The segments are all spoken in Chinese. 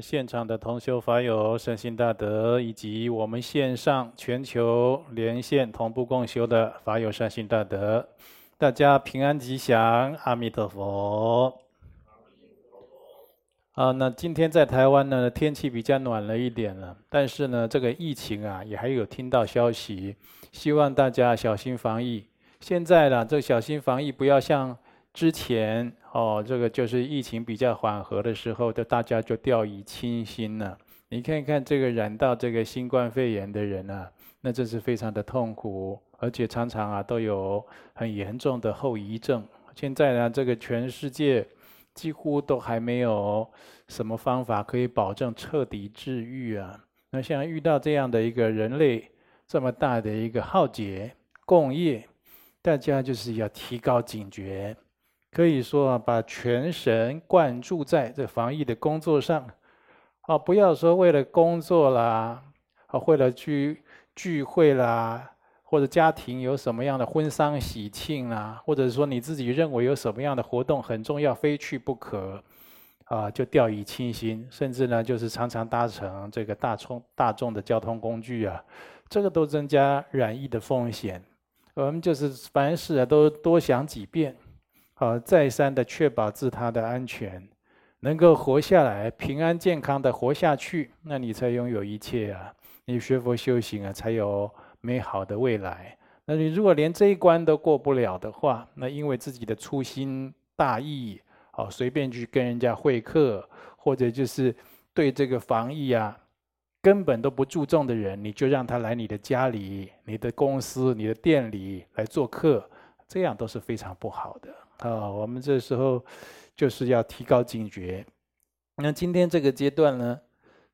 现场的同修法友善心大德，以及我们线上全球连线同步共修的法友善心大德，大家平安吉祥，阿弥陀佛。啊，那今天在台湾呢，天气比较暖了一点了，但是呢，这个疫情啊，也还有听到消息，希望大家小心防疫。现在呢，这小心防疫，不要像之前哦，这个就是疫情比较缓和的时候，就大家就掉以轻心了。你看看这个染到这个新冠肺炎的人啊，那真是非常的痛苦，而且常常啊都有很严重的后遗症。现在呢，这个全世界。几乎都还没有什么方法可以保证彻底治愈啊！那像遇到这样的一个人类这么大的一个浩劫共业，大家就是要提高警觉，可以说啊，把全神贯注在这防疫的工作上，啊，不要说为了工作啦，啊，为了去聚会啦。或者家庭有什么样的婚丧喜庆啊，或者说你自己认为有什么样的活动很重要，非去不可，啊，就掉以轻心，甚至呢，就是常常搭乘这个大众大众的交通工具啊，这个都增加染疫的风险。我们就是凡事啊，都多想几遍，啊，再三的确保自他的安全，能够活下来，平安健康的活下去，那你才拥有一切啊，你学佛修行啊，才有。美好的未来。那你如果连这一关都过不了的话，那因为自己的粗心大意，哦，随便去跟人家会客，或者就是对这个防疫啊根本都不注重的人，你就让他来你的家里、你的公司、你的店里来做客，这样都是非常不好的啊。我们这时候就是要提高警觉。那今天这个阶段呢，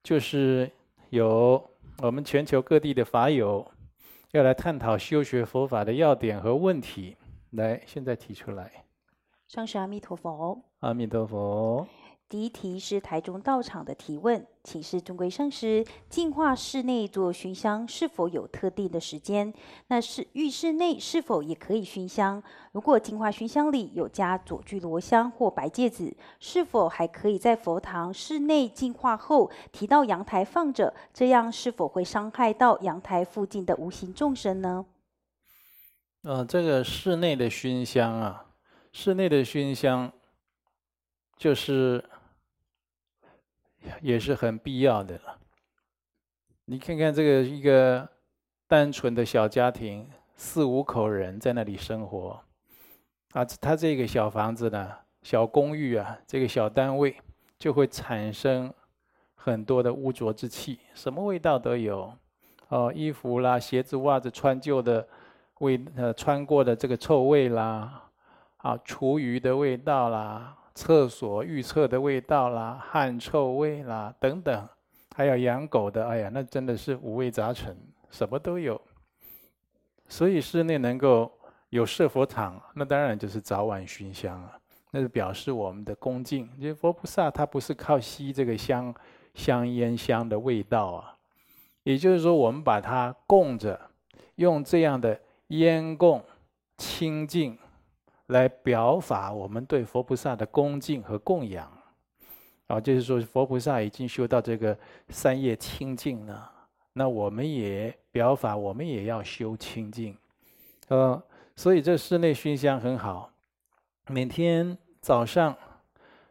就是有我们全球各地的法友。要来探讨修学佛法的要点和问题，来，现在提出来。上师阿弥陀佛。阿弥陀佛。第一题是台中道场的提问，请示尊贵圣师：净化室内做熏香是否有特定的时间？那是浴室内是否也可以熏香？如果净化熏香里有加左聚罗香或白芥子，是否还可以在佛堂室内净化后提到阳台放着？这样是否会伤害到阳台附近的无形众生呢？嗯、呃，这个室内的熏香啊，室内的熏香就是。也是很必要的了。你看看这个一个单纯的小家庭，四五口人在那里生活，啊，他这个小房子呢，小公寓啊，这个小单位就会产生很多的污浊之气，什么味道都有。哦，衣服啦、鞋子、袜子穿旧的味，呃，穿过的这个臭味啦，啊，厨余的味道啦。厕所浴厕的味道啦，汗臭味啦等等，还有养狗的，哎呀，那真的是五味杂陈，什么都有。所以室内能够有设佛堂，那当然就是早晚熏香啊，那是表示我们的恭敬。因为佛菩萨他不是靠吸这个香香烟香的味道啊，也就是说，我们把它供着，用这样的烟供清净。来表法我们对佛菩萨的恭敬和供养，啊，就是说佛菩萨已经修到这个三业清净了，那我们也表法，我们也要修清净，呃，所以这室内熏香很好，每天早上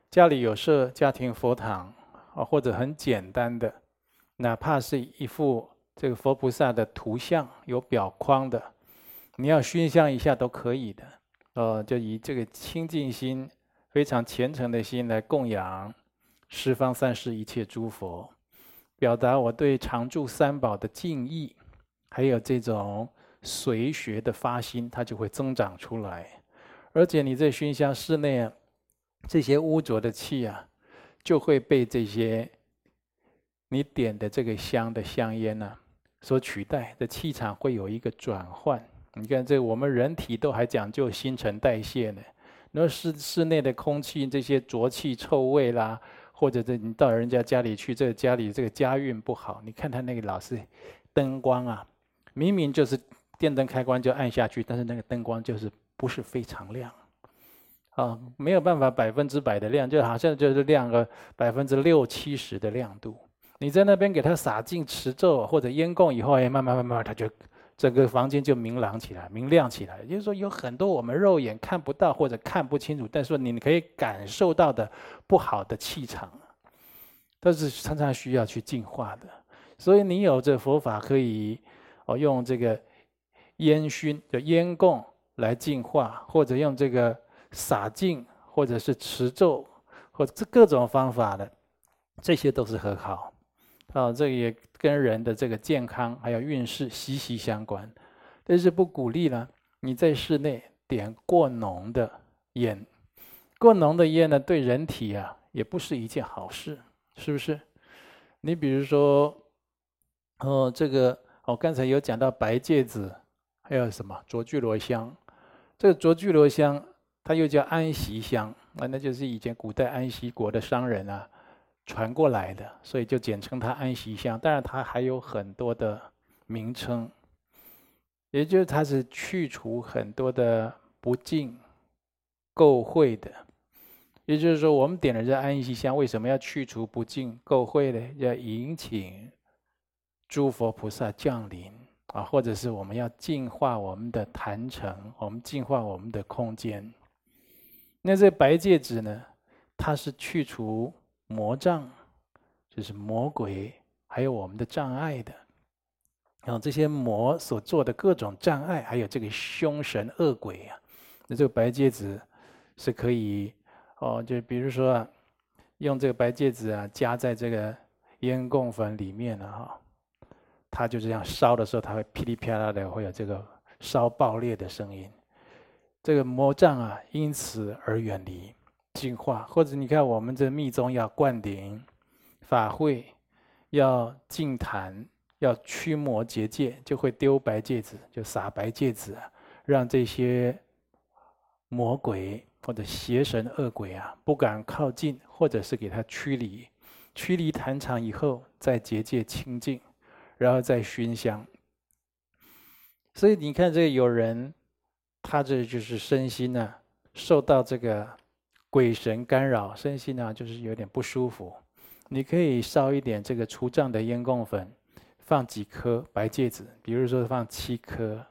家里有设家庭佛堂啊，或者很简单的，哪怕是一幅这个佛菩萨的图像有表框的，你要熏香一下都可以的。呃，就以这个清净心、非常虔诚的心来供养十方三世一切诸佛，表达我对常住三宝的敬意，还有这种随学的发心，它就会增长出来。而且你在熏香室内啊，这些污浊的气啊，就会被这些你点的这个香的香烟呢所取代，的气场会有一个转换。你看，这我们人体都还讲究新陈代谢呢。那室室内的空气这些浊气、臭味啦，或者这你到人家家里去，这个家里这个家运不好。你看他那个老是灯光啊，明明就是电灯开关就按下去，但是那个灯光就是不是非常亮。啊，没有办法百分之百的亮，就好像就是亮个百分之六七十的亮度。你在那边给它洒进持咒或者烟供以后，哎，慢慢慢慢，它就整个房间就明朗起来、明亮起来。也就是说，有很多我们肉眼看不到或者看不清楚，但是你可以感受到的不好的气场，都是常常需要去净化的。所以你有这佛法，可以哦用这个烟熏的烟供来净化，或者用这个。洒净，或者是持咒，或者各种方法的，这些都是很好。啊，这个也跟人的这个健康还有运势息息相关。但是不鼓励呢，你在室内点过浓的烟，过浓的烟呢，对人体啊也不是一件好事，是不是？你比如说，哦，这个我刚才有讲到白芥子，还有什么卓聚罗香，这个卓聚罗香。它又叫安息香，啊那就是以前古代安息国的商人啊传过来的，所以就简称它安息香。当然，它还有很多的名称，也就是它是去除很多的不净、垢秽的。也就是说，我们点了这安息香，为什么要去除不净、垢秽呢？要引请诸佛菩萨降临啊，或者是我们要净化我们的坛城，我们净化我们的空间。那这白戒指呢？它是去除魔障，就是魔鬼，还有我们的障碍的。然后这些魔所做的各种障碍，还有这个凶神恶鬼啊，那这个白芥子是可以哦，就比如说啊，用这个白芥子啊，加在这个烟供粉里面了哈，它就这样烧的时候，它会噼里啪啦的，会有这个烧爆裂的声音。这个魔障啊，因此而远离、净化，或者你看我们这密宗要灌顶、法会，要净坛、要驱魔结界，就会丢白戒指，就撒白戒指，让这些魔鬼或者邪神恶鬼啊不敢靠近，或者是给他驱离。驱离坛场以后，再结界清净，然后再熏香。所以你看，这有人。他这就是身心呢、受到这个鬼神干扰，身心呢、就是有点不舒服。你可以烧一点这个除障的烟供粉，放几颗白芥子，比如说放七颗，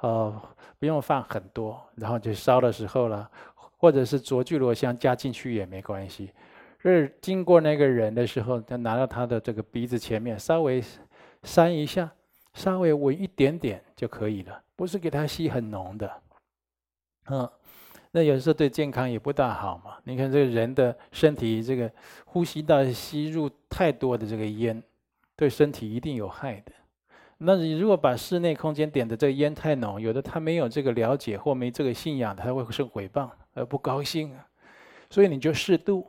哦，不用放很多，然后就烧的时候了，或者是卓聚罗香加进去也没关系。是经过那个人的时候，他拿到他的这个鼻子前面，稍微扇一下。稍微闻一点点就可以了，不是给他吸很浓的，嗯，那有时候对健康也不大好嘛。你看这个人的身体，这个呼吸道吸入太多的这个烟，对身体一定有害的。那你如果把室内空间点的这个烟太浓，有的他没有这个了解或没这个信仰，他会生诽谤而不高兴啊。所以你就适度。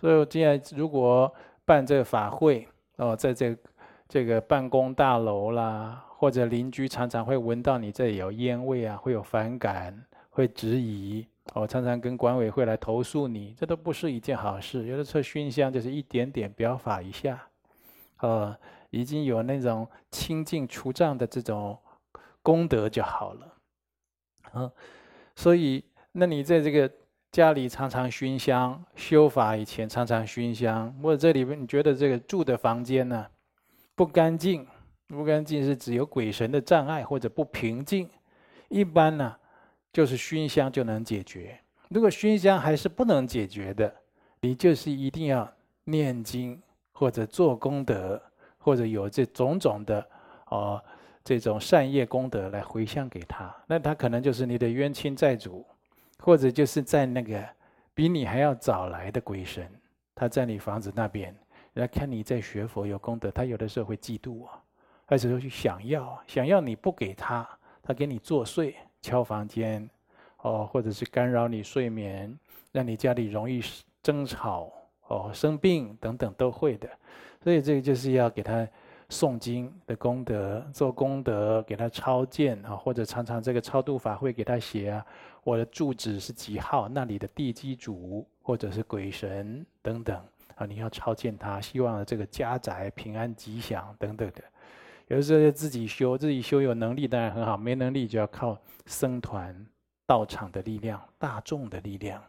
所以我现在如果办这个法会哦，在这。这个办公大楼啦，或者邻居常常会闻到你这里有烟味啊，会有反感，会质疑。我常常跟管委会来投诉你，这都不是一件好事。有的时候熏香就是一点点表法一下，呃，已经有那种清净除障的这种功德就好了。嗯，所以那你在这个家里常常熏香，修法以前常常熏香，或者这里面你觉得这个住的房间呢？不干净，不干净是指有鬼神的障碍或者不平静。一般呢，就是熏香就能解决。如果熏香还是不能解决的，你就是一定要念经或者做功德，或者有这种种的哦这种善业功德来回向给他。那他可能就是你的冤亲债主，或者就是在那个比你还要早来的鬼神，他在你房子那边。来看你在学佛有功德，他有的时候会嫉妒啊，还是说去想要，想要你不给他，他给你作祟、敲房间，哦，或者是干扰你睡眠，让你家里容易争吵、哦生病等等都会的。所以这个就是要给他诵经的功德，做功德给他超荐啊，或者常常这个超度法会给他写啊，我的住址是几号，那里的地基主或者是鬼神等等。啊，你要超荐他，希望这个家宅平安吉祥等等的。有的时候要自己修，自己修有能力当然很好，没能力就要靠僧团道场的力量、大众的力量。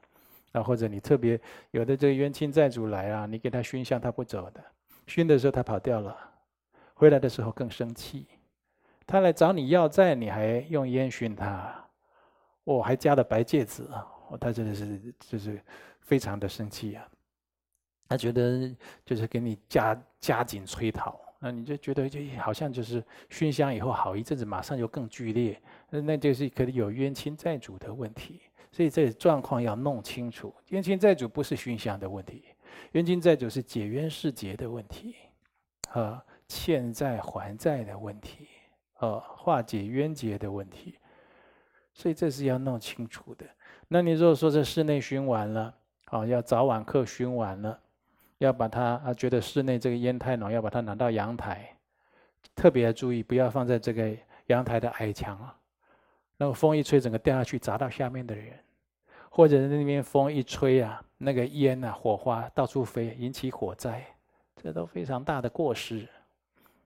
啊，或者你特别有的这个冤亲债主来啊，你给他熏香，他不走的，熏的时候他跑掉了，回来的时候更生气，他来找你要债，你还用烟熏他，哦，还加了白芥子啊，他真的是就是非常的生气啊，他觉得就是给你加加紧催讨，那你就觉得就好像就是熏香以后好一阵子，马上就更剧烈，那那就是可能有冤亲债主的问题。所以这状况要弄清楚，冤亲债主不是熏香的问题，冤亲债主是解冤释结的问题，啊，欠债还债的问题，啊，化解冤结的问题。所以这是要弄清楚的。那你如果说这室内熏完了，啊，要早晚课熏完了，要把它啊，觉得室内这个烟太浓，要把它拿到阳台，特别要注意，不要放在这个阳台的矮墙啊。那个风一吹，整个掉下去砸到下面的人，或者那边风一吹啊，那个烟啊，火花到处飞，引起火灾，这都非常大的过失。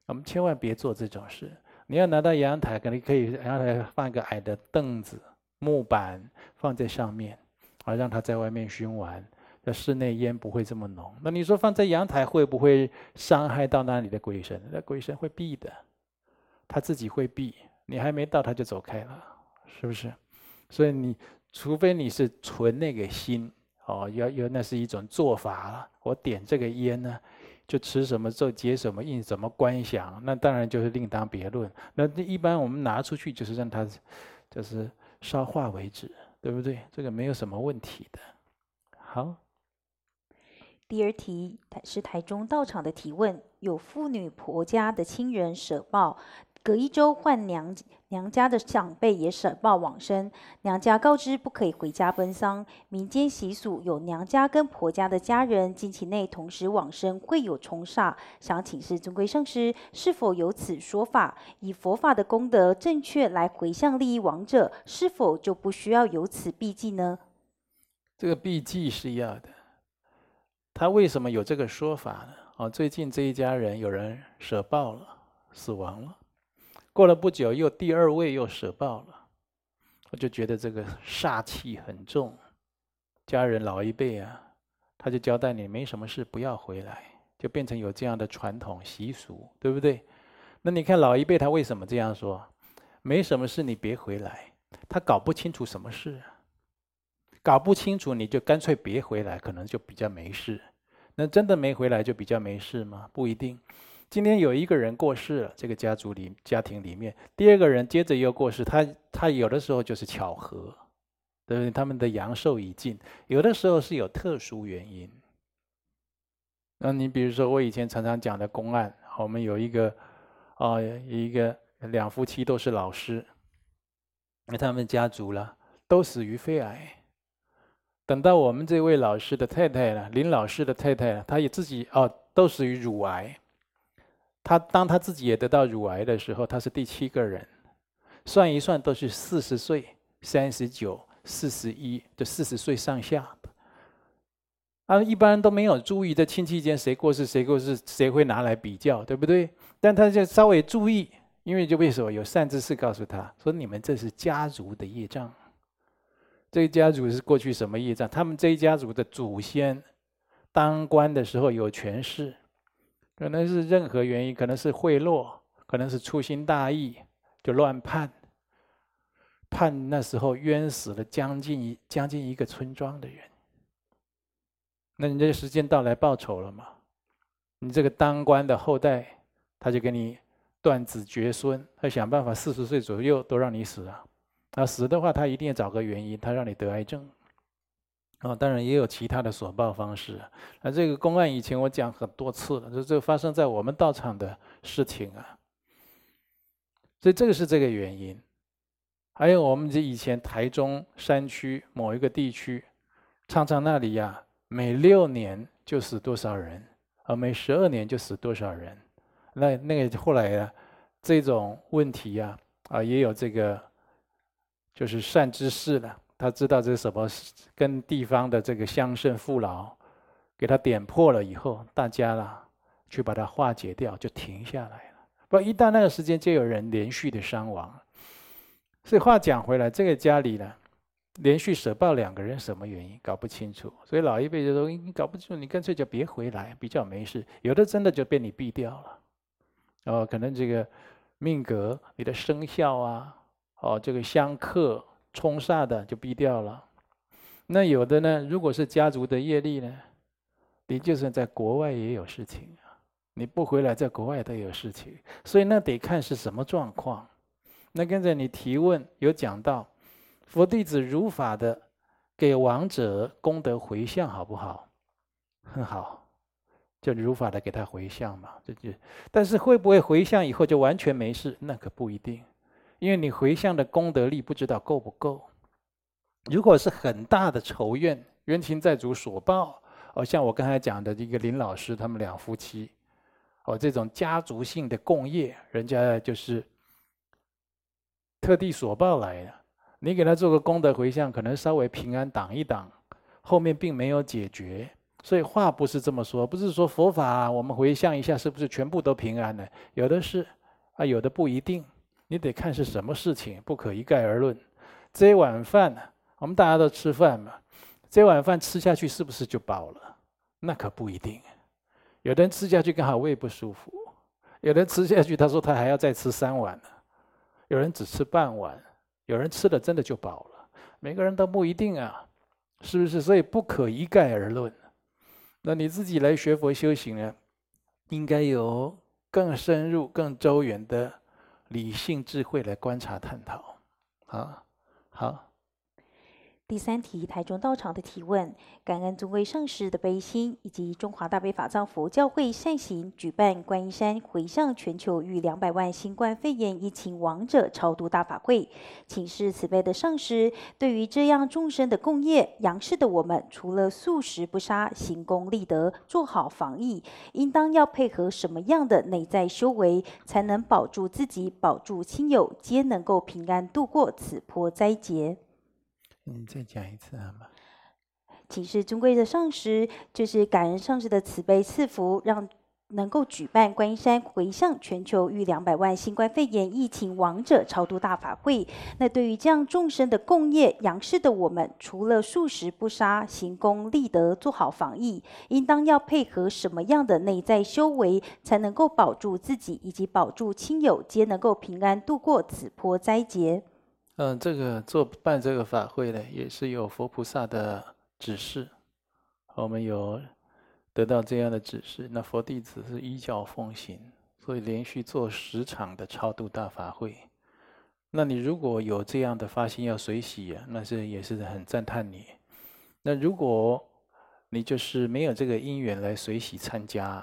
我们千万别做这种事。你要拿到阳台，可能可以阳台放一个矮的凳子、木板放在上面，啊，让它在外面熏完，在室内烟不会这么浓。那你说放在阳台会不会伤害到那里的鬼神？那鬼神会避的，他自己会避，你还没到他就走开了。是不是？所以你除非你是存那个心哦，要要那是一种做法了。我点这个烟呢，就持什么咒结什么印，怎么观想，那当然就是另当别论。那一般我们拿出去就是让它就是烧化为止，对不对？这个没有什么问题的。好，第二题是台中道场的提问：有妇女婆家的亲人舍报。隔一周换娘娘家的长辈也舍报往生，娘家告知不可以回家奔丧。民间习俗有娘家跟婆家的家人经期内同时往生，会有冲煞。想请示尊贵上师，是否有此说法？以佛法的功德正确来回向利益亡者，是否就不需要有此避忌呢？这个避忌是要的。他为什么有这个说法呢？哦，最近这一家人有人舍报了，死亡了。过了不久，又第二位又舍报了，我就觉得这个煞气很重。家人老一辈啊，他就交代你没什么事，不要回来，就变成有这样的传统习俗，对不对？那你看老一辈他为什么这样说？没什么事，你别回来。他搞不清楚什么事啊，搞不清楚你就干脆别回来，可能就比较没事。那真的没回来就比较没事吗？不一定。今天有一个人过世了，这个家族里家庭里面，第二个人接着又过世，他他有的时候就是巧合，对不对？他们的阳寿已尽，有的时候是有特殊原因。那你比如说，我以前常常讲的公案，我们有一个啊，一个两夫妻都是老师，那他们家族了都死于肺癌，等到我们这位老师的太太了，林老师的太太，她也自己哦，都属于乳癌。他当他自己也得到乳癌的时候，他是第七个人，算一算都是四十岁、三十九、四十一，就四十岁上下的。啊，一般都没有注意在亲戚间谁过世谁过世，谁会拿来比较，对不对？但他就稍微注意，因为就为什么有善知识告诉他说：“你们这是家族的业障，这一家族是过去什么业障？他们这一家族的祖先当官的时候有权势。”可能是任何原因，可能是贿赂，可能是粗心大意，就乱判，判那时候冤死了将近一将近一个村庄的人。那你这时间到来报仇了吗？你这个当官的后代，他就给你断子绝孙，他想办法四十岁左右都让你死啊！啊，死的话，他一定要找个原因，他让你得癌症。哦，当然也有其他的索报方式。那这个公案以前我讲很多次了，就这发生在我们道场的事情啊。所以这个是这个原因。还有我们这以前台中山区某一个地区，常常那里呀，每六年就死多少人，啊，每十二年就死多少人。那那个后来啊，这种问题呀，啊，也有这个，就是善知识了。他知道这是什么，跟地方的这个乡绅父老给他点破了以后，大家啦去把它化解掉，就停下来了。不，一到那个时间，就有人连续的伤亡。所以话讲回来，这个家里呢，连续舍报两个人什么原因搞不清楚，所以老一辈就说你搞不清楚，你干脆就别回来，比较没事。有的真的就被你毙掉了，哦，可能这个命格、你的生肖啊，哦，这个相克冲煞的就毙掉了。那有的呢，如果是家族的业力呢，你就算在国外也有事情啊，你不回来，在国外都有事情，所以那得看是什么状况。那刚才你提问有讲到。佛弟子如法的给亡者功德回向，好不好？很好，就如法的给他回向嘛。这就，但是会不会回向以后就完全没事？那可不一定，因为你回向的功德力不知道够不够。如果是很大的仇怨，冤亲债主所报，哦，像我刚才讲的一个林老师他们两夫妻，哦，这种家族性的共业，人家就是特地所报来的。你给他做个功德回向，可能稍微平安挡一挡，后面并没有解决，所以话不是这么说，不是说佛法啊，我们回向一下是不是全部都平安呢？有的是，啊，有的不一定，你得看是什么事情，不可一概而论。这碗饭，我们大家都吃饭嘛，这碗饭吃下去是不是就饱了？那可不一定，有的人吃下去刚好胃不舒服，有的人吃下去他说他还要再吃三碗呢，有人只吃半碗。有人吃了真的就饱了，每个人都不一定啊，是不是？所以不可一概而论。那你自己来学佛修行呢，应该有更深入、更周远的理性智慧来观察探讨。啊，好。第三题，台中道场的提问：感恩尊贵上师的悲心，以及中华大悲法藏佛教会善行举办观音山回向全球逾两百万新冠肺炎疫情亡者超度大法会。请示慈悲的上师，对于这样众生的共业，阳世的我们除了素食不杀、行功立德、做好防疫，应当要配合什么样的内在修为，才能保住自己、保住亲友，皆能够平安度过此波灾劫？你再讲一次好吗？请示尊贵的上师，就是感恩上师的慈悲赐福，让能够举办观音山回向全球逾两百万新冠肺炎疫情亡者超度大法会。那对于这样众生的共业，阳世的我们，除了素食不杀、行功立德、做好防疫，应当要配合什么样的内在修为，才能够保住自己以及保住亲友，皆能够平安度过此波灾劫？嗯，这个做办这个法会呢，也是有佛菩萨的指示，我们有得到这样的指示。那佛弟子是依教奉行，所以连续做十场的超度大法会。那你如果有这样的发心要随喜啊，那是也是很赞叹你。那如果你就是没有这个因缘来随喜参加，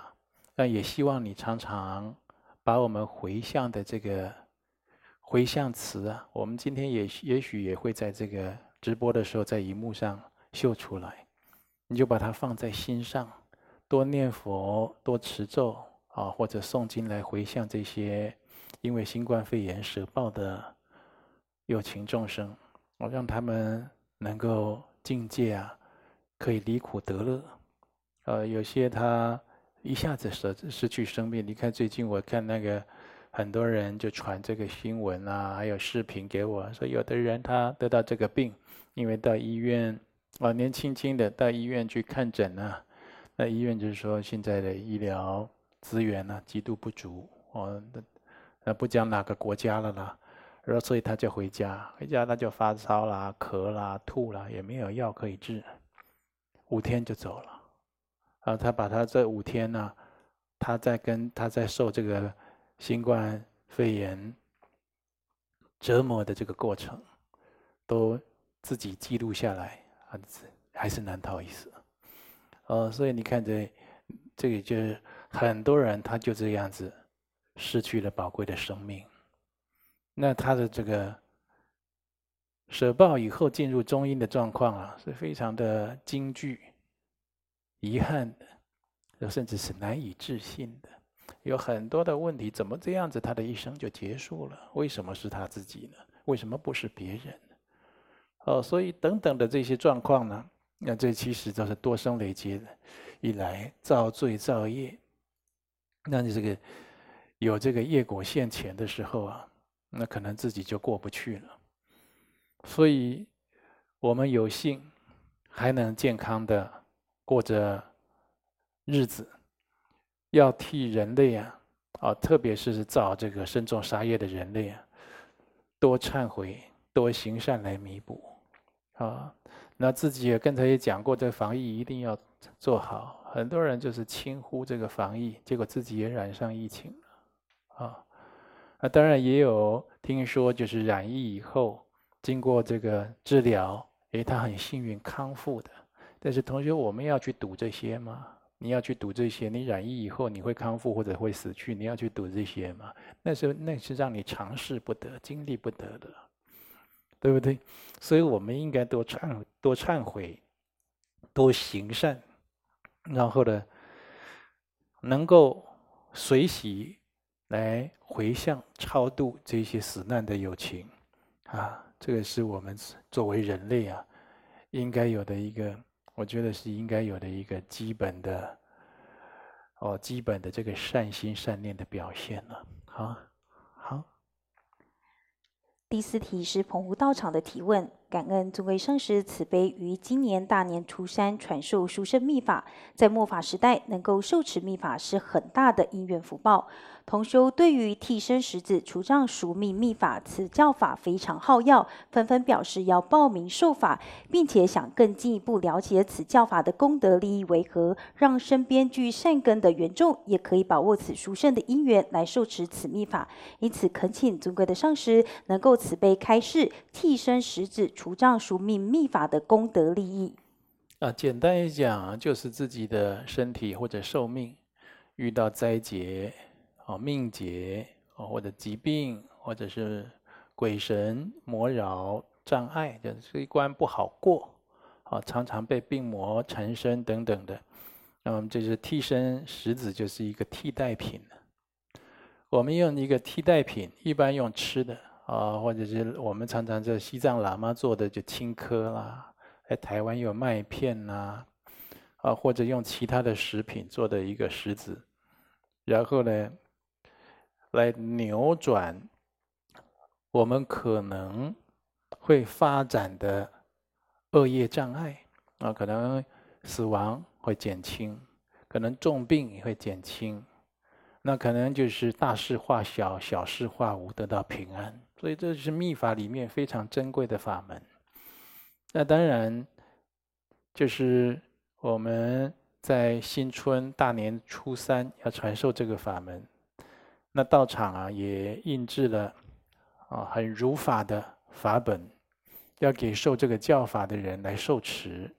那也希望你常常把我们回向的这个。回向词啊，我们今天也也许也会在这个直播的时候在荧幕上秀出来，你就把它放在心上，多念佛，多持咒啊，或者诵经来回向这些因为新冠肺炎舍报的有情众生，我让他们能够境界啊，可以离苦得乐。呃，有些他一下子舍失去生命，你看最近我看那个。很多人就传这个新闻啊，还有视频给我，说有的人他得到这个病，因为到医院，啊，年轻轻的到医院去看诊啊，那医院就是说现在的医疗资源呢极度不足，哦，那不讲哪个国家了啦，然后所以他就回家，回家他就发烧啦、咳啦、吐啦，也没有药可以治，五天就走了，啊，他把他这五天呢，他在跟他在受这个。新冠肺炎折磨的这个过程，都自己记录下来，还是还是难逃一死。哦，所以你看这，这个就很多人他就这样子失去了宝贵的生命。那他的这个舍报以后进入中阴的状况啊，是非常的惊惧、遗憾的，甚至是难以置信的。有很多的问题，怎么这样子？他的一生就结束了？为什么是他自己呢？为什么不是别人呢？哦，所以等等的这些状况呢，那这其实都是多生累劫的以来造罪造业。那你这个有这个业果现前的时候啊，那可能自己就过不去了。所以我们有幸还能健康的过着日子，要替人类啊，啊，特别是造这个身重杀业的人类啊，多忏悔，多行善来弥补，啊，那自己也刚才也讲过，这个防疫一定要做好。很多人就是轻忽这个防疫，结果自己也染上疫情了，啊，那当然也有听说，就是染疫以后，经过这个治疗，诶，他很幸运康复的。但是同学，我们要去赌这些吗？你要去赌这些？你染疫以后你会康复或者会死去？你要去赌这些吗？那是那是让你尝试不得、经历不得的，对不对？所以我们应该多忏多忏悔，多行善。然后呢，能够随喜来回向超度这些死难的有情，啊，这个是我们作为人类啊，应该有的一个，我觉得是应该有的一个基本的，哦，基本的这个善心善念的表现了，好，好。第四题是澎湖道场的提问。感恩尊贵上师慈悲于今年大年初三传授殊胜密法，在末法时代能够受持密法是很大的因缘福报。同修对于替身十子除障赎命密法此教法非常好要，纷纷表示要报名受法，并且想更进一步了解此教法的功德利益为何，让身边具善根的缘众也可以把握此殊胜的因缘来受持此密法。因此恳请尊贵的上师能够慈悲开示替身十子。除障赎命密法的功德利益啊，简单一讲，就是自己的身体或者寿命遇到灾劫、啊命劫、啊或者疾病，或者是鬼神魔扰障碍，的这一关不好过，啊常常被病魔缠身等等的，那么这是替身使子，就是一个替代品。我们用一个替代品，一般用吃的。啊，或者是我们常常在西藏喇嘛做的就青稞啦，在台湾有麦片呐，啊，或者用其他的食品做的一个食子，然后呢，来扭转我们可能会发展的恶业障碍啊，可能死亡会减轻，可能重病也会减轻，那可能就是大事化小，小事化无，得到平安。所以这是密法里面非常珍贵的法门。那当然，就是我们在新春大年初三要传授这个法门，那道场啊也印制了啊很如法的法本，要给受这个教法的人来受持。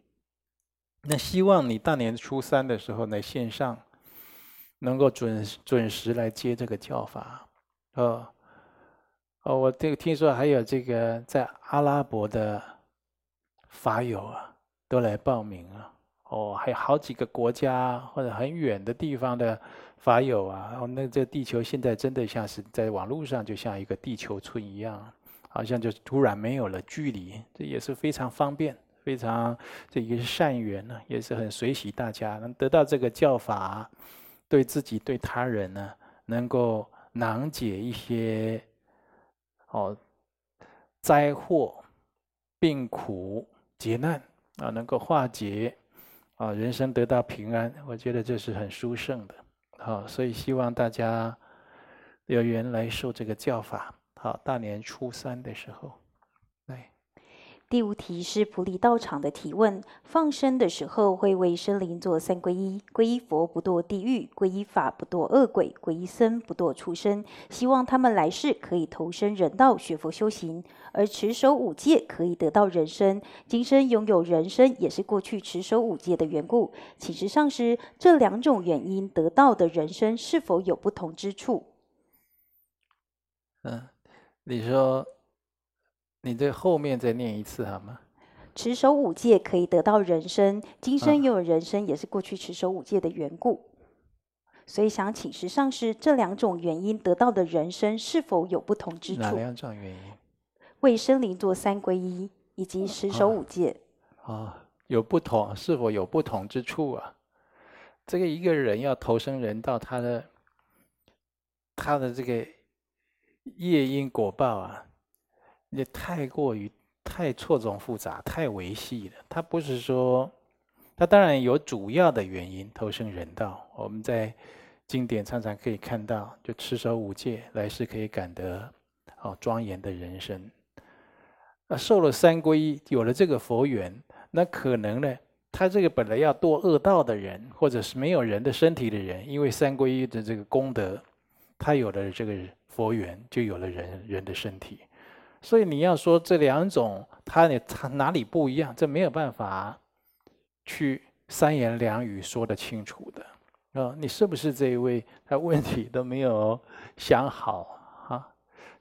那希望你大年初三的时候来线上，能够准准时来接这个教法，啊。哦，我这个听说还有这个在阿拉伯的法友啊，都来报名啊。哦，还有好几个国家或者很远的地方的法友啊。哦，那这地球现在真的像是在网络上，就像一个地球村一样，好像就突然没有了距离。这也是非常方便，非常这一个善缘呢，也是很随喜大家能得到这个教法，对自己对他人呢，能够囊解一些。哦，灾祸、病苦、劫难啊，能够化解啊，人生得到平安，我觉得这是很殊胜的。好，所以希望大家有缘来受这个教法。好，大年初三的时候。第五题是普里道场的提问：放生的时候会为生灵做三皈依，皈依佛不堕地狱，皈依法不堕恶鬼，皈依僧不堕畜生。希望他们来世可以投身人道学佛修行，而持守五戒可以得到人生。今生拥有人生也是过去持守五戒的缘故。请示上师，这两种原因得到的人生是否有不同之处？嗯，你说。你这后面再念一次好吗？持守五戒可以得到人生，今生拥有人生也是过去持守五戒的缘故，啊、所以想请示上师，这两种原因得到的人生是否有不同之处？哪两种原因？为生灵做三皈依，以及持守五戒。啊，啊，有不同，是否有不同之处啊？这个一个人要投生人道，他的他的这个业因果报啊。也太过于太错综复杂、太维系了。它不是说，它当然有主要的原因，投生人道。我们在经典常常可以看到，就持守五戒，来世可以感得哦庄严的人生。啊，受了三皈依，有了这个佛缘，那可能呢，他这个本来要堕恶道的人，或者是没有人的身体的人，因为三皈依的这个功德，他有了这个佛缘，就有了人人的身体。所以你要说这两种，他他哪里不一样？这没有办法去三言两语说得清楚的啊！你是不是这一位？他问题都没有想好啊。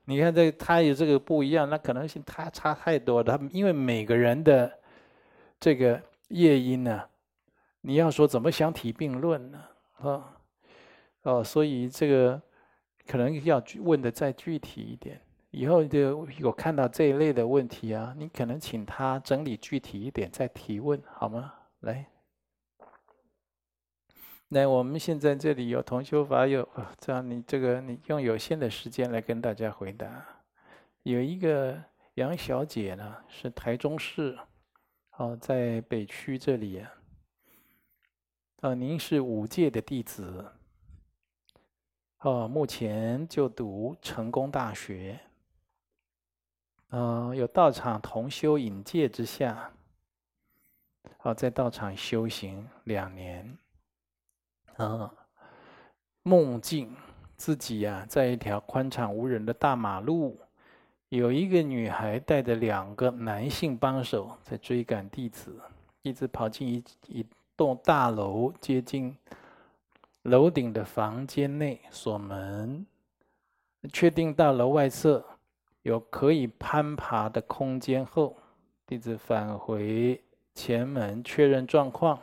你看这他有这个不一样，那可能性他差太多了。他因为每个人的这个业因呢，你要说怎么相提并论呢？啊，哦，所以这个可能要问的再具体一点。以后就有看到这一类的问题啊，你可能请他整理具体一点再提问，好吗？来。那我们现在这里有同修法友，这样你这个你用有限的时间来跟大家回答。有一个杨小姐呢，是台中市，哦，在北区这里啊。啊，您是五届的弟子，哦，目前就读成功大学，嗯，有道场同修引介之下，好，在道场修行两年。啊，梦境自己呀、啊，在一条宽敞无人的大马路，有一个女孩带着两个男性帮手在追赶弟子，一直跑进一一栋大楼，接近楼顶的房间内，锁门，确定到楼外侧有可以攀爬的空间后，弟子返回前门确认状况。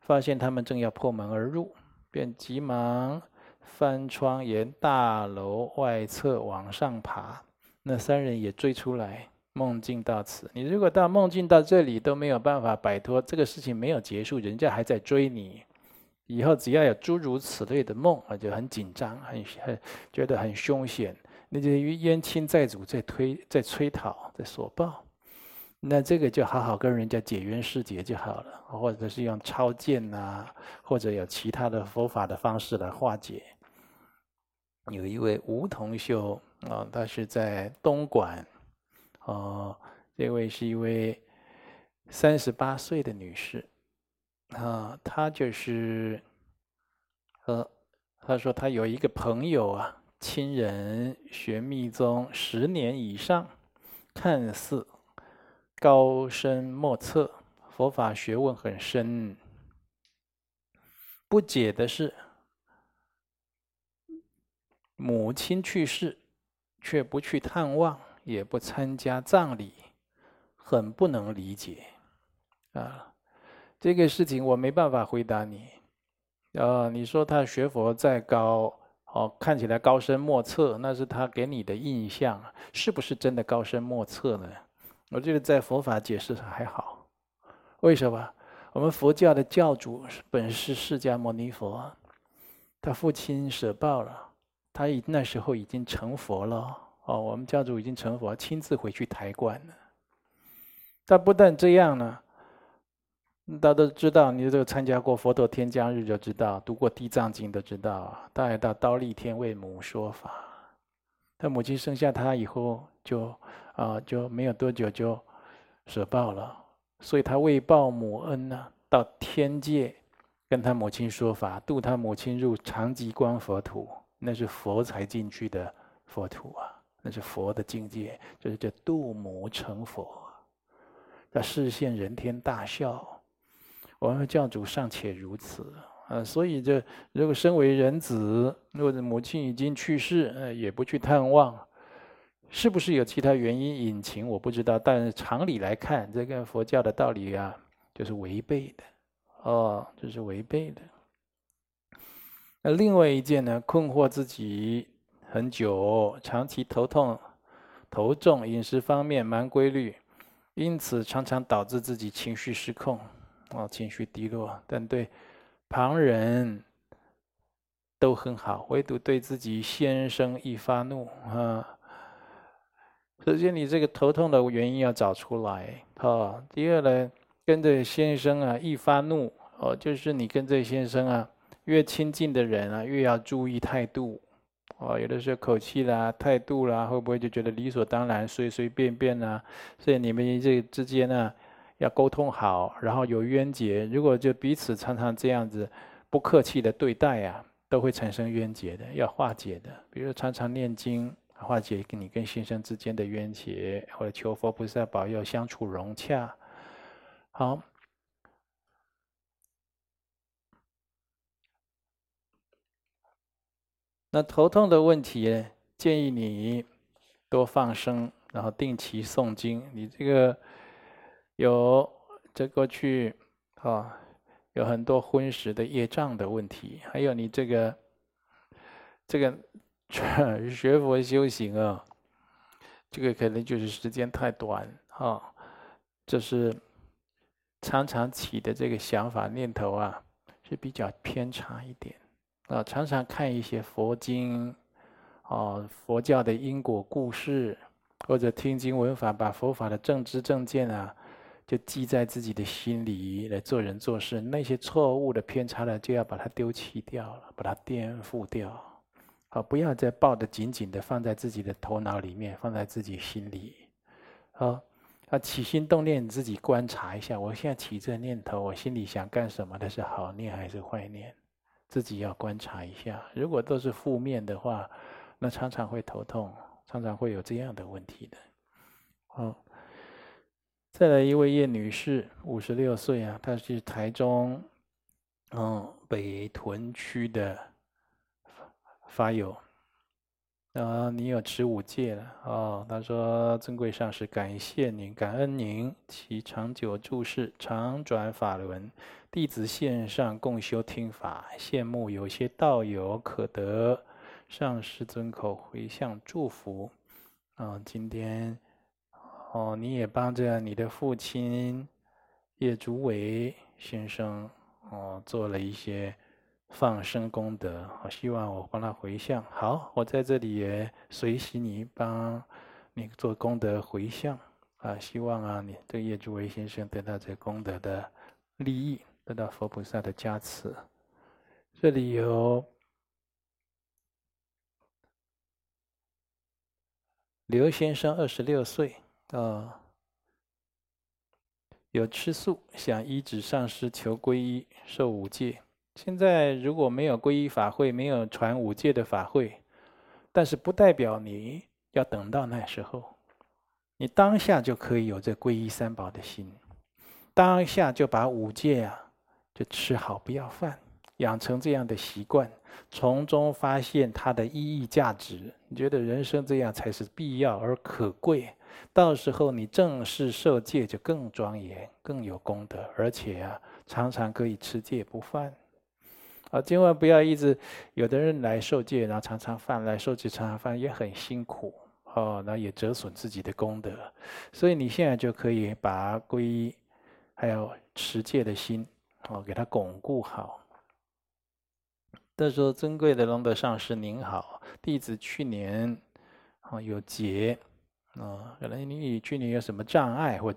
发现他们正要破门而入，便急忙翻窗沿大楼外侧往上爬。那三人也追出来。梦境到此，你如果到梦境到这里都没有办法摆脱，这个事情没有结束，人家还在追你。以后只要有诸如此类的梦，我就很紧张，很很觉得很凶险。那就是冤亲债主在推，在催讨，在索报。那这个就好好跟人家解冤释结就好了，或者是用超荐呐，或者有其他的佛法的方式来化解。有一位吴同修啊，他是在东莞，哦，这位是一位三十八岁的女士，啊，她就是，呃，她说她有一个朋友啊，亲人学密宗十年以上，看似。高深莫测，佛法学问很深。不解的是，母亲去世，却不去探望，也不参加葬礼，很不能理解。啊，这个事情我没办法回答你。啊，你说他学佛再高，哦，看起来高深莫测，那是他给你的印象，是不是真的高深莫测呢？我觉得在佛法解释上还好，为什么？我们佛教的教主本是释迦牟尼佛，他父亲舍报了，他已那时候已经成佛了。哦，我们教主已经成佛，亲自回去抬棺了。他不但这样呢，大家都知道，你这个参加过佛陀天降日就知道，读过地藏经都知道，他还到忉利天为母说法。他母亲生下他以后就。啊，就没有多久就舍报了，所以他为报母恩呢，到天界跟他母亲说法，度他母亲入长吉光佛土，那是佛才进去的佛土啊，那是佛的境界，就是叫度母成佛，他示现人天大孝，我们教主尚且如此啊，所以这如果身为人子，如果母亲已经去世，呃，也不去探望。是不是有其他原因隐情？我不知道，但是常理来看，这跟佛教的道理啊，就是违背的，哦，这是违背的。那另外一件呢，困惑自己很久，长期头痛、头重，饮食方面蛮规律，因此常常导致自己情绪失控，哦，情绪低落，但对旁人都很好，唯独对自己先生易发怒啊。首先你这个头痛的原因要找出来，啊，第二呢，跟着先生啊易发怒，哦，就是你跟这先生啊越亲近的人啊越要注意态度，哦，有的时候口气啦、态度啦，会不会就觉得理所当然、随随便便啊？所以你们这之间呢要沟通好，然后有冤结，如果就彼此常常这样子不客气的对待啊，都会产生冤结的，要化解的。比如常常念经。化解跟你跟先生之间的冤结，或者求佛菩萨保佑相处融洽。好，那头痛的问题，建议你多放生，然后定期诵经。你这个有这过去啊，有很多婚食的业障的问题，还有你这个这个。学佛修行啊，这个可能就是时间太短啊，就是常常起的这个想法念头啊，是比较偏差一点啊。常常看一些佛经啊，佛教的因果故事，或者听经闻法，把佛法的正知正见啊，就记在自己的心里来做人做事。那些错误的偏差的，就要把它丢弃掉了，把它颠覆掉。好，不要再抱得紧紧的放在自己的头脑里面，放在自己心里。好，啊，起心动念，你自己观察一下。我现在起这个念头，我心里想干什么？它是好念还是坏念？自己要观察一下。如果都是负面的话，那常常会头痛，常常会有这样的问题的。好，再来一位叶女士，五十六岁啊，她是台中，嗯，北屯区的。发有，啊，你有持五戒了哦。他说：“尊贵上师，感谢您，感恩您，其长久住世，常转法轮，弟子线上共修听法，羡慕有些道友可得上师尊口回向祝福。啊，今天哦，你也帮着你的父亲叶竹伟先生哦，做了一些。”放生功德，我希望我帮他回向。好，我在这里也随喜你，帮你做功德回向啊！希望啊，你对叶竹伟先生得到这功德的利益，得到佛菩萨的加持。这里有刘先生，二十六岁啊，有吃素，想依止上师求皈依，受五戒。现在如果没有皈依法会，没有传五戒的法会，但是不代表你要等到那时候，你当下就可以有这皈依三宝的心，当下就把五戒啊就吃好，不要饭，养成这样的习惯，从中发现它的意义价值。你觉得人生这样才是必要而可贵，到时候你正式受戒就更庄严、更有功德，而且啊常常可以持戒不犯。啊，千万不要一直有的人来受戒，然后常常犯，来受戒常常犯，也很辛苦哦，那也折损自己的功德。所以你现在就可以把皈依还有持戒的心哦，给它巩固好。他说：“尊贵的龙德上师您好，弟子去年啊有劫啊，原来你去年有什么障碍或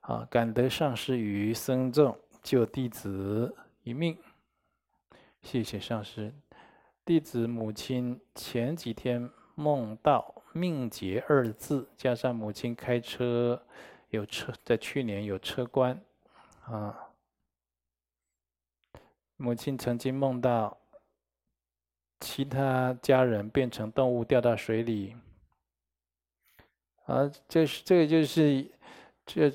啊，感得上师与僧众救弟子一命。”谢谢上师，弟子母亲前几天梦到“命劫”二字，加上母亲开车有车，在去年有车关，啊，母亲曾经梦到其他家人变成动物掉到水里，啊，这是这个就是这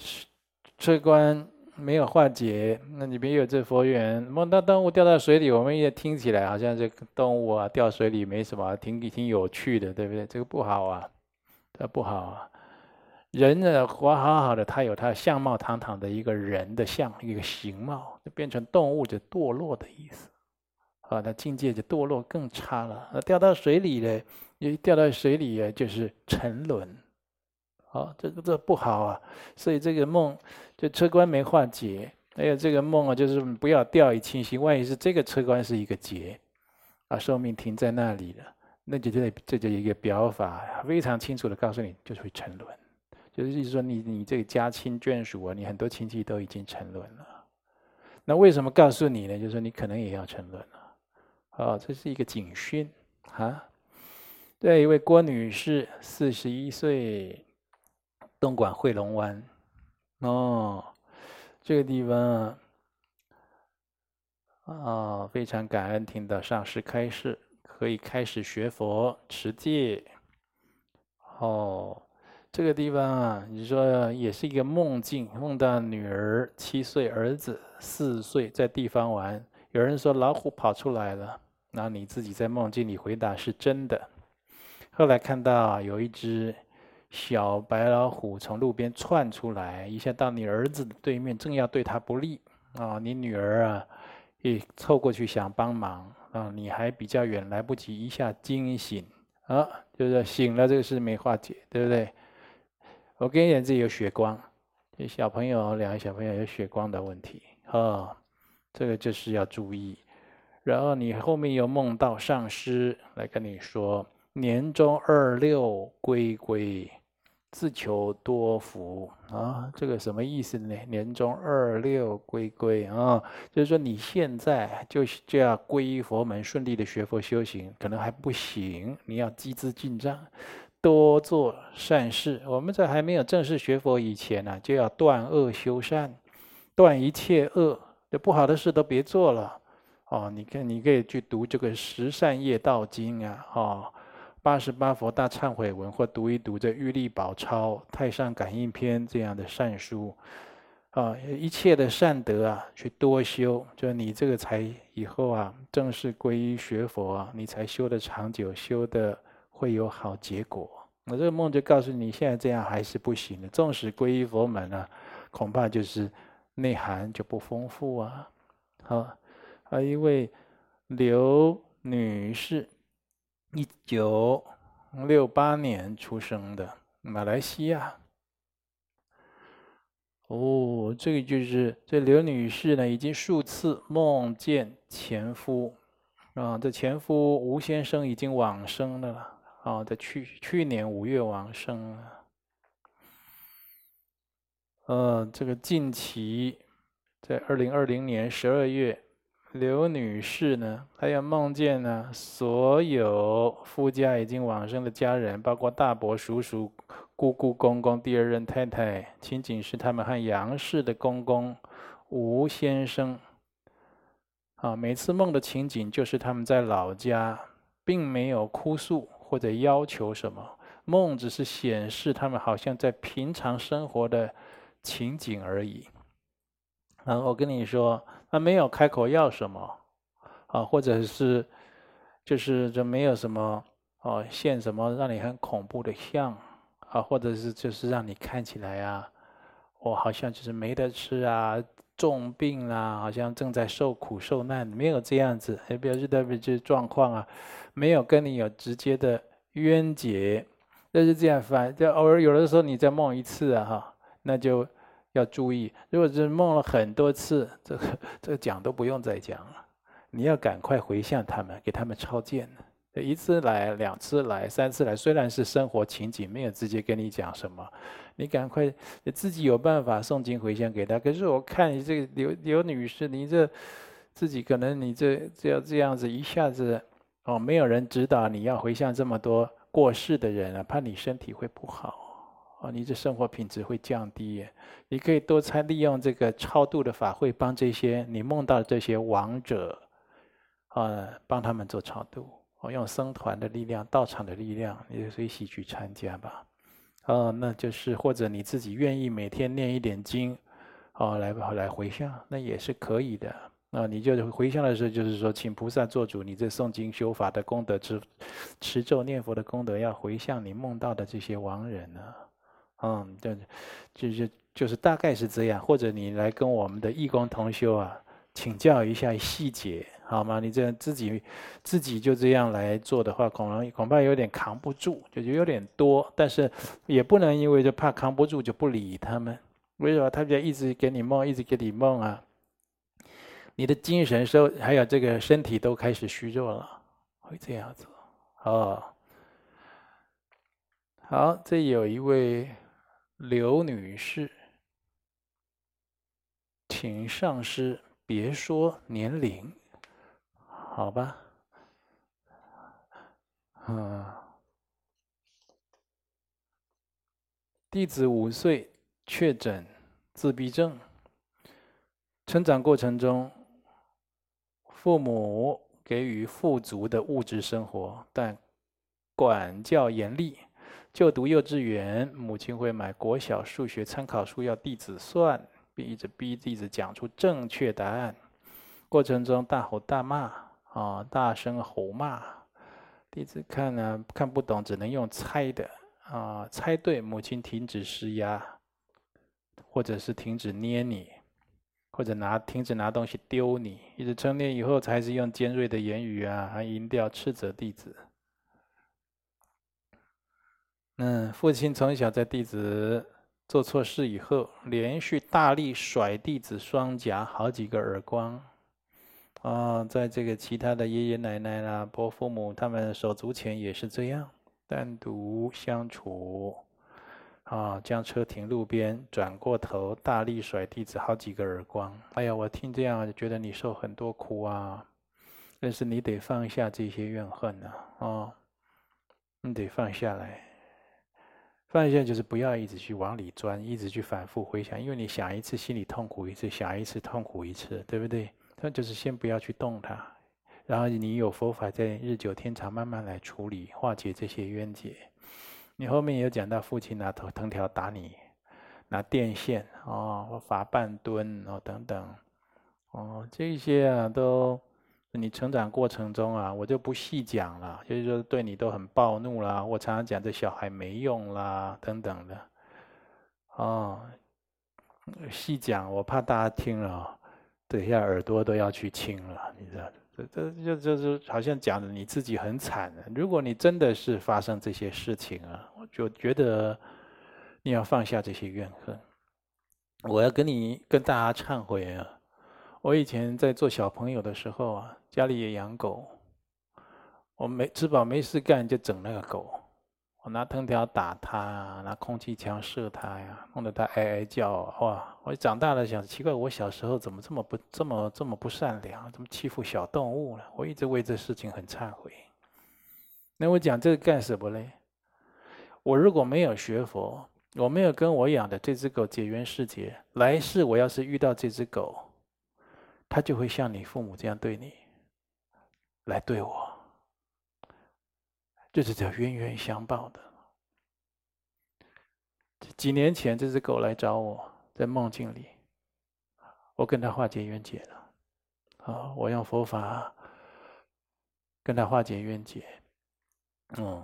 车关。没有化解，那你没有这佛缘。梦到动物掉到水里，我们也听起来好像这个动物啊掉水里没什么，挺挺有趣的，对不对？这个不好啊，这不好啊。人呢活好好的，他有他相貌堂堂的一个人的相，一个形貌，就变成动物就堕落的意思。啊，那境界就堕落更差了。那掉到水里呢，一掉到水里就是沉沦。好，这个这不好啊，所以这个梦，就车关没化解，还有这个梦啊，就是不要掉以轻心，万一是这个车关是一个劫，啊，寿命停在那里了，那就这这就一个表法，非常清楚的告诉你，就是会沉沦，就是意思说你你这个家亲眷属啊，你很多亲戚都已经沉沦了。那为什么告诉你呢？就是说你可能也要沉沦了，啊，这是一个警讯啊。对，一位郭女士，四十一岁，东莞惠龙湾，哦，这个地方啊，非常感恩听到上师开示。可以开始学佛持戒，哦，这个地方啊，你说也是一个梦境，梦到女儿七岁，儿子四岁，在地方玩。有人说老虎跑出来了，那你自己在梦境里回答是真的。后来看到有一只小白老虎从路边窜出来，一下到你儿子的对面，正要对他不利啊，你女儿啊，也凑过去想帮忙。啊，你还比较远，来不及一下惊醒啊，就是醒了，这个事没化解，对不对？我跟你讲，这有血光，这小朋友，两个小朋友有血光的问题啊，这个就是要注意。然后你后面又梦到上师来跟你说，年中二六归归。自求多福啊，这个什么意思呢？年中二六归归啊，就是说你现在就就要皈依佛门，顺利的学佛修行，可能还不行，你要积资进账，多做善事。我们在还没有正式学佛以前呢、就要断恶修善，断一切恶，这不好的事都别做了。哦，你看，你可以去读这个《十善业道经》啊，哦。八十八佛大忏悔文，或读一读这《玉历宝钞》《太上感应篇》这样的善书，啊，一切的善德啊，去多修，就你这个才以后啊，正式皈依学佛啊，你才修得长久，修得会有好结果。我这个梦就告诉你，现在这样还是不行的。纵使皈依佛门啊，恐怕就是内涵就不丰富啊。好，啊一位刘女士。一九六八年出生的马来西亚。哦，这个就是这刘女士呢，已经数次梦见前夫啊，这前夫吴先生已经往生了啊，在去去年五月往生了。呃，这个近期在二零二零年十二月。刘女士呢，还有梦见呢，所有夫家已经往生的家人，包括大伯、叔叔、姑姑、公公、第二任太太、情景是他们和杨氏的公公吴先生。啊，每次梦的情景就是他们在老家，并没有哭诉或者要求什么，梦只是显示他们好像在平常生活的情景而已。然后我跟你说。他没有开口要什么，啊，或者是，就是就没有什么哦，现什么让你很恐怖的相，啊，或者是就是让你看起来啊，我好像就是没得吃啊，重病啊，好像正在受苦受难，没有这样子，也表示代表这状况啊，没有跟你有直接的冤结，那是这样翻，就偶尔有的时候你再梦一次啊，哈，那就。要注意，如果是梦了很多次，这个这个讲都不用再讲了。你要赶快回向他们，给他们超荐。一次来，两次来，三次来，虽然是生活情景，没有直接跟你讲什么，你赶快你自己有办法诵经回向给他。可是我看你这个刘刘女士，你这自己可能你这这要这样子一下子哦，没有人指导你要回向这么多过世的人啊，怕你身体会不好。啊，你这生活品质会降低。你可以多参利用这个超度的法会，帮这些你梦到的这些亡者，啊，帮他们做超度。我用僧团的力量、道场的力量，你就随喜去参加吧。啊，那就是或者你自己愿意每天念一点经，啊，来来回向，那也是可以的。那，你就回向的时候，就是说，请菩萨做主，你这诵经修法的功德、持持咒念佛的功德，要回向你梦到的这些亡人呢。嗯，就就是就是大概是这样，或者你来跟我们的义工同修啊请教一下细节，好吗？你这样自己自己就这样来做的话，恐能恐怕有点扛不住，就就有点多，但是也不能因为就怕扛不住就不理他们。为什么？他就一直给你梦，一直给你梦啊，你的精神受还有这个身体都开始虚弱了，会这样子哦，好，这有一位刘女士，请上师别说年龄，好吧？嗯，弟子五岁确诊自闭症，成长过程中，父母给予富足的物质生活，但管教严厉。就读幼稚园，母亲会买国小数学参考书要弟子算，并一直逼弟子讲出正确答案。过程中大吼大骂，啊，大声吼骂。弟子看呢，看不懂，只能用猜的啊，猜对，母亲停止施压，或者是停止捏你，或者拿停止拿东西丢你，一直成年以后，才是用尖锐的言语啊还音调斥责弟子。嗯，父亲从小在弟子做错事以后，连续大力甩弟子双颊好几个耳光。啊，在这个其他的爷爷奶奶啦、伯父母他们手足前也是这样单独相处，啊，将车停路边，转过头大力甩弟子好几个耳光。哎呀，我听这样就觉得你受很多苦啊，但是你得放下这些怨恨呐，啊，你得放下来，放下就是不要一直去往里钻，一直去反复回想，因为你想一次心里痛苦一次，想一次痛苦一次，对不对？那就是先不要去动它，然后你有佛法在日久天长，慢慢来处理化解这些冤结。你后面有讲到父亲拿藤藤条打你，拿电线哦，罚半蹲哦等等，哦这些啊都你成长过程中啊，我就不细讲了。就是说对你都很暴怒啦，我常常讲这小孩没用啦等等的，哦细讲我怕大家听了。等一下耳朵都要去清了，你知道？这这就就是好像讲的你自己很惨。如果你真的是发生这些事情啊，我就觉得你要放下这些怨恨。我要跟你跟大家忏悔啊！我以前在做小朋友的时候啊，家里也养狗，我没吃饱没事干就整那个狗。我拿藤条打它，拿空气枪射它呀，弄得它哀哀叫。哇！我长大了想，奇怪，我小时候怎么这么不这么这么不善良，怎么欺负小动物呢？我一直为这事情很忏悔。那我讲这个干什么嘞？我如果没有学佛，我没有跟我养的这只狗结缘世结，来世我要是遇到这只狗，它就会像你父母这样对你，来对我。就是叫冤冤相报的。几年前，这只狗来找我，在梦境里，我跟他化解冤结了。啊，我用佛法跟他化解冤结。嗯，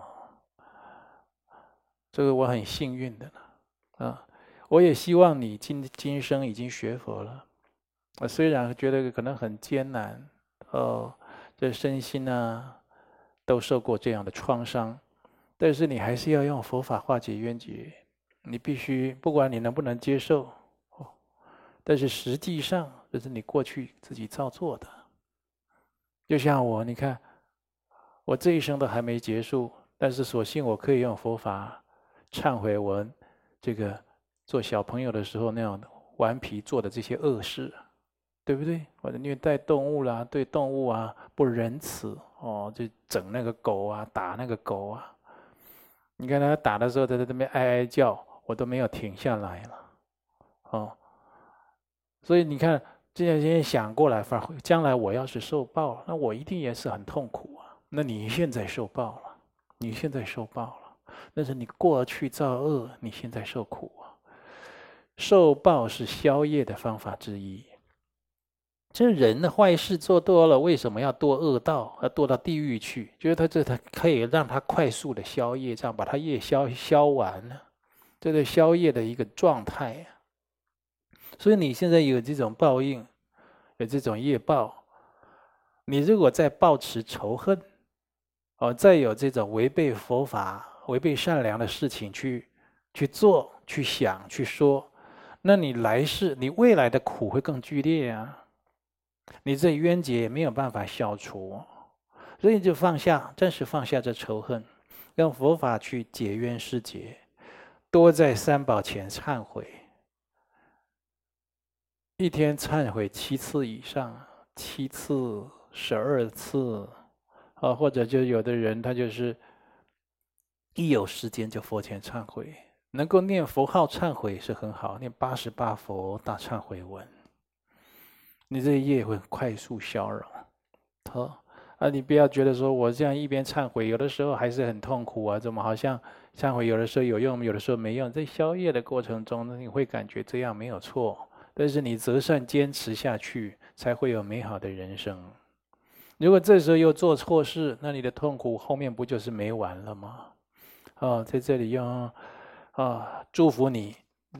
这个我很幸运的了。啊，我也希望你今今生已经学佛了。我虽然觉得可能很艰难，哦，这身心呢。都受过这样的创伤，但是你还是要用佛法化解冤结。你必须，不管你能不能接受，但是实际上这是你过去自己造作的。就像我，你看，我这一生都还没结束，但是所幸我可以用佛法忏悔我这个做小朋友的时候那样顽皮做的这些恶事。对不对？或者虐待动物啦，对动物啊不仁慈哦，就整那个狗啊，打那个狗啊。你看他打的时候，他在那边哀哀叫，我都没有停下来了，哦。所以你看，这样先想过来，反而将来我要是受报了，那我一定也是很痛苦啊。那你现在受报了，你现在受报了，但是你过去造恶，你现在受苦啊。受报是消业的方法之一。这人的坏事做多了，为什么要堕恶道，要堕到地狱去？就是他这他可以让他快速的消业障，把他业消消完了，这个消业的一个状态。所以你现在有这种报应，有这种业报，你如果再抱持仇恨，哦，再有这种违背佛法、违背善良的事情去去做、去想、去说，那你来世、你未来的苦会更剧烈啊。你这冤结也没有办法消除，所以就放下，暂时放下这仇恨，用佛法去解冤释结，多在三宝前忏悔，一天忏悔七次以上，七次、十二次，啊，或者就有的人他就是一有时间就佛前忏悔，能够念佛号忏悔是很好，念八十八佛大忏悔文，你这一业会快速消融，好。啊，你不要觉得说我这样一边忏悔，有的时候还是很痛苦啊，怎么好像忏悔有的时候有用，有的时候没用？在消业的过程中，你会感觉这样没有错，但是你择善坚持下去，才会有美好的人生。如果这时候又做错事，那你的痛苦后面不就是没完了吗？哦，在这里用啊，祝福你，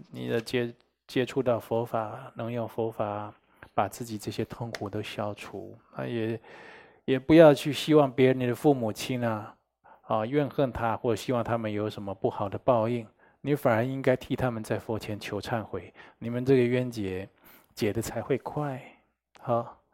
你的接接触到佛法，能用佛法把自己这些痛苦都消除，那也。也不要去希望别人，你的父母亲啊，啊怨恨他，或者希望他们有什么不好的报应，你反而应该替他们在佛前求忏悔，你们这个冤结解的才会快，好。